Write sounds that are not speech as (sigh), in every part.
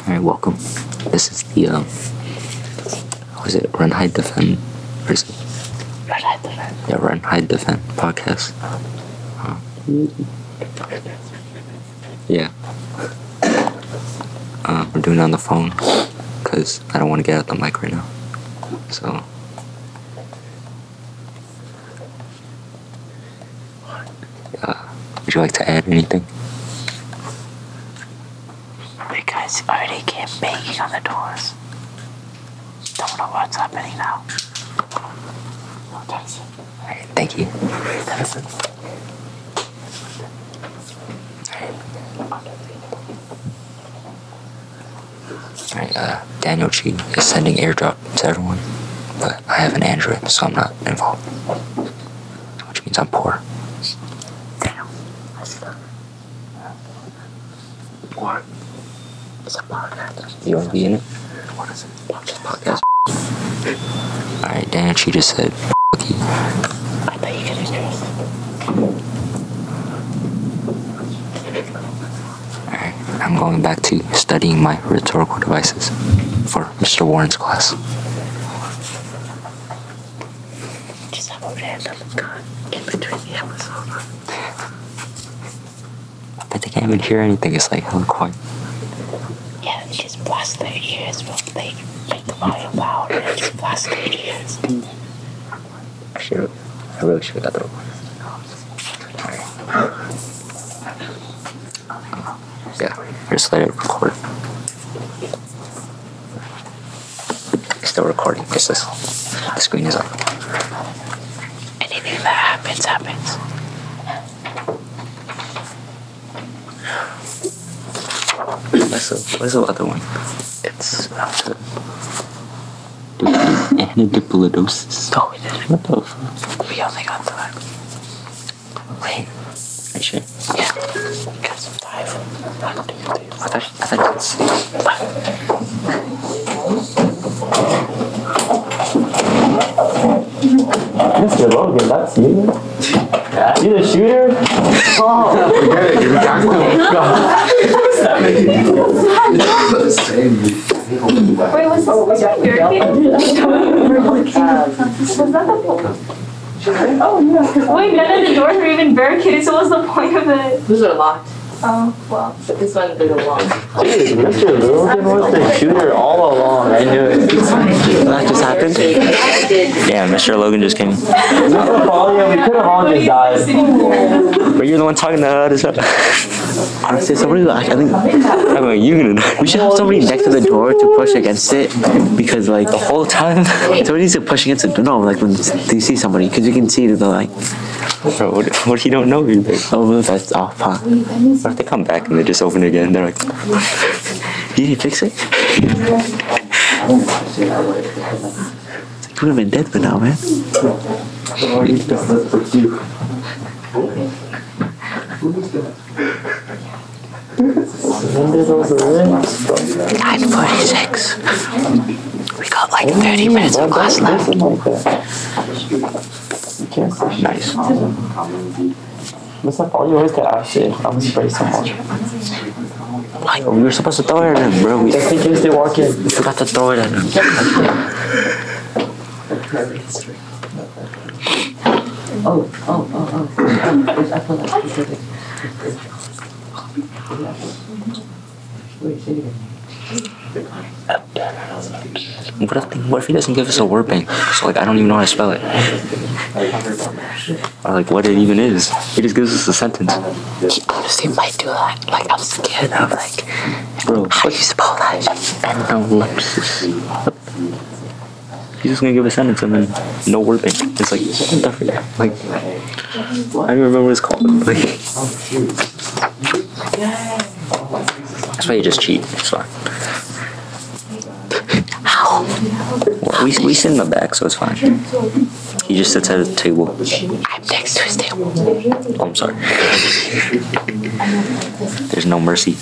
All right, welcome. This is the um, was it Run Hide Defend? Or is it? Red Hide Defend. Yeah, Run Hide Defend podcast. Uh, yeah. Uh, we're doing it on the phone because I don't want to get out the mic right now. So. Uh, would you like to add anything? The guys already came banging on the doors. Don't know what's happening now. Oh. All right, thank you. All right, uh, Daniel Chi is sending airdrop to everyone, but I have an Android, so I'm not involved. Which means I'm poor. Damn. That's the. What? It's a podcast. You want to be in it? What is it? Podcast. All right, Dan, she just said, "Fuck you." I thought you could interest. All right, I'm going back to studying my rhetorical devices for Mr. Warren's class. Just have a random gun in between the episodes. But they can't even hear anything. It's like hella quiet. Yeah, and just blast their ears while they make the volume loud and just blast their ears. I should. I really should have got the recording. Alright. Yeah, just let it record. It's still recording. It's just the screen is up. Anything that happens, happens. What's the What's the other one? It's uh, Antidipolidosis. no, we didn't. What the fuck? We only got the Wait. Are you sure? yeah. Got some five. One, two, three, I thought I thought you could see. Mr. Logan, that's you? You the shooter? Oh, (laughs) yeah. (laughs) (laughs) Wait, was oh, this was that barricaded? Um, was that the? Point? Oh no! Wait, none of the doors were even barricaded. So what's the point of it? Those are locked, Oh well. but this one didn't lock. Dude, Mr. Logan was the shooter all along. I knew it. That just happened. I did. Yeah, Mr. Logan just came. Mr. Follier, we could have all just died. (laughs) But you're the one talking to us. (laughs) Honestly, somebody, I think I'm like, you gonna die. we should have somebody next to the door to push against it because, like, the whole time. (laughs) somebody needs to push against it. No, like when you see somebody, because you can see the like, Bro, what, what if you don't know anything? oh, that's off. Huh? What if they come back and they just open it again? They're like, (laughs) You didn't fix it. You would have been dead by now, man. Nine forty-six. We got like thirty minutes of class left. nice. Mr. you always got acid. I'm spray someone. Like, we were supposed to throw it him, bro. We Just in case they walk in. forgot to throw it. Oh, oh, oh, oh. oh. I feel like What if, what if he doesn't give us a word bank? So, like, I don't even know how to spell it. Or, like, what it even is. He just gives us a sentence. Honestly, might do that. Like I'm scared of like Bro, how do you spell that? analepsis. He's just gonna give a sentence and then no word bank. It's like? Like, I don't even remember what it's called. Like, that's why you just cheat. It's fine. How? Well, we, we sit in the back, so it's fine. He just sits at a table. I'm next to his table. Oh, I'm sorry. There's no mercy.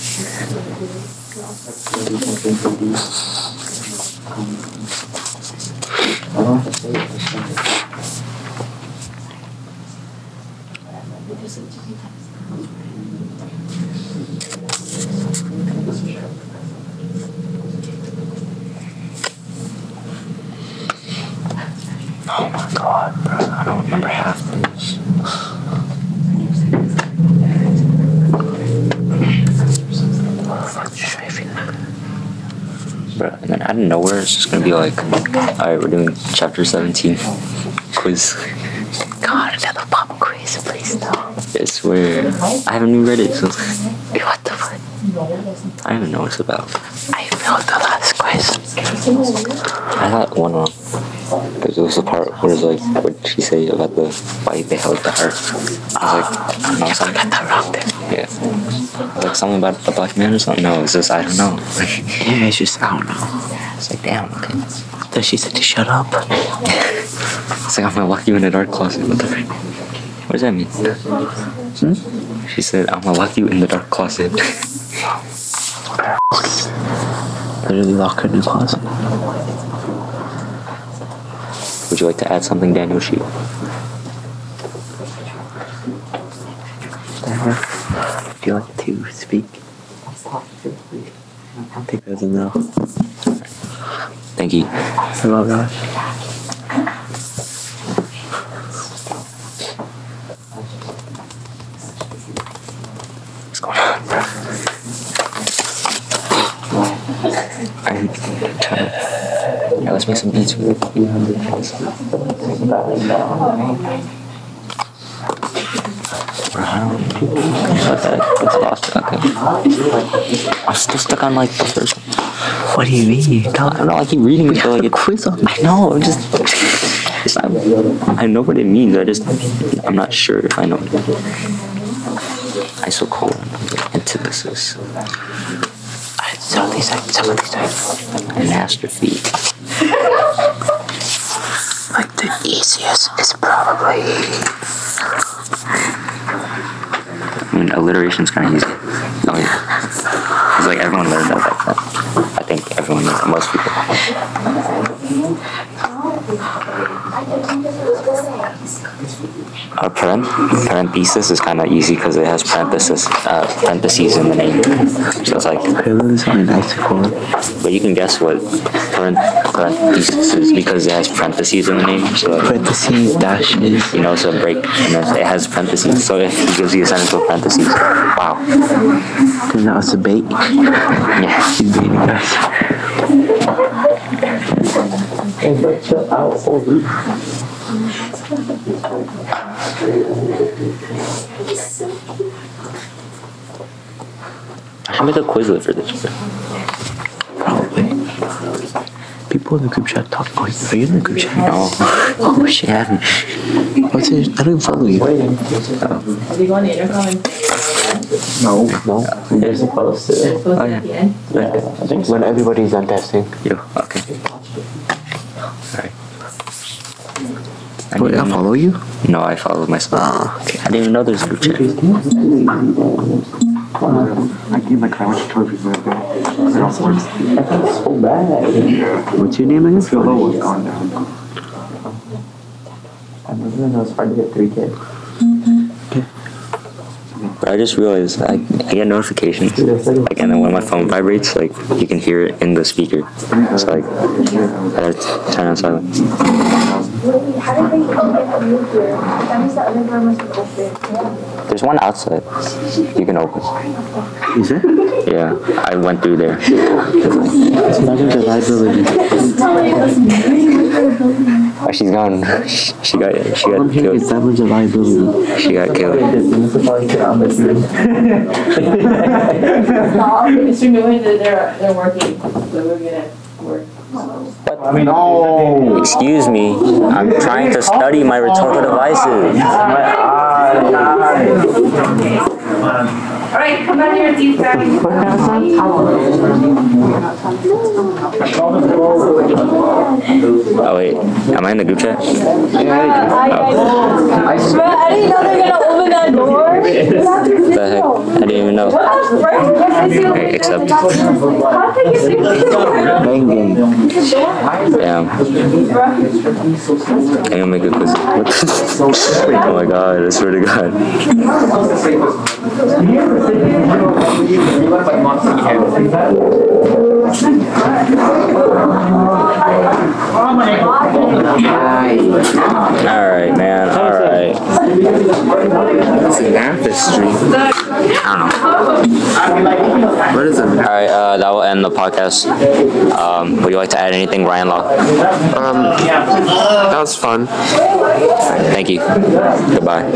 Oh my god, bro. I don't remember half this. Bro, and then out of nowhere, it's just gonna be like, alright, we're doing chapter 17 quiz. God, another pop quiz, please no. I swear. I haven't even read it, so What the fuck? I don't even know what it's about. I failed the last quiz. I got one wrong. Because it was the part where it's like, what did she say about the why they held the heart? I was like, oh, I don't know, I got that wrong there. Yeah. Like something about the black man or something? No, it's just, I don't know. (laughs) Yeah, it's just, I don't know. It's like, damn, okay. Then she said to shut up. (laughs) It's like, I'm gonna lock you in a dark closet. What the frick? What does that mean? Hmm? She said, I'm gonna lock you in the dark closet. Literally lock her in the closet. Would you like to add something, Daniel Sheep? If you like to speak, I think that's a no. Thank you. Oh gosh. What's going on, bro? I'm trying to. Yeah, let's make some beats with it. Bro, how do people like that? It's lost. Okay. I'm still stuck on like the first. What do you mean? I don't know. I keep reading it, but like it's quiz on I know. I'm just. It's not, I know what it means. I just. I'm not sure if I know. Isocolon. Antithesis. Some of these, are- some of these Anastrophe. like the easiest is probably. I mean, alliteration's kind of easy. Oh yeah. It's like everyone learned that. I think everyone learned. Most people. Uh, parent, parenthesis is kind of easy because it has parenthesis, uh, parentheses in the name. So it's like, Pillows on an icicle. but you can guess what parent, parenthesis is because it has parentheses in the name. So like, Parentheses, dashes. you know, it's a break, and then it has parentheses. So it gives you a sentence with parentheses, wow. Then that was a bait. Yeah. She's baiting us. I should make a Quizlet for this. one. Probably. People in the group chat talk. Oh, are you in the group chat? No. (laughs) Oh shit. What's it? I don't even follow you. Have you gone to intercom and No, no. They're supposed to. supposed Oh, to yeah. at the end? Yeah, I think when everybody's done testing. Yeah, okay. Alright. I Wait, didn't I know- follow you? No, I followed myself. Ah, okay. I didn't even know there's a group chat. I gave my couch trophy for that guy. It don't work. So bad. What's your name again? Phil Lowe was gone down. I remember when it was hard to get three kids. Mm-hmm. But I just realized I, I get notifications. Like, and then when my phone vibrates, like, you can hear it in the speaker. So, like, I have to turn on silent. Wait, how did they come in you here? That means the other door must be open. There's one outside you can open. Is it? Yeah, I went through there. Imagine the liability. Oh, she's gone. She got she I'm got here killed. is damage liability. She got killed. This is probably on the screen. Mr. Nguyen, they're, they're, they're working, so we're gonna work. I mean, oh. Excuse me. I'm trying to study my rhetorical devices. Alright, come back here and see Oh wait, am I in the group chat? Bro, oh. I didn't know they were gonna open that door. The heck? I didn't even know. Except-. Damn. Can you make a quiz? Oh my god, I swear to god. All right, man. Right. It's an ancestry. What is it? All right. Uh, that will end the podcast. Um, would you like to add anything, Ryan Law? Um, that was fun. Thank you. Goodbye.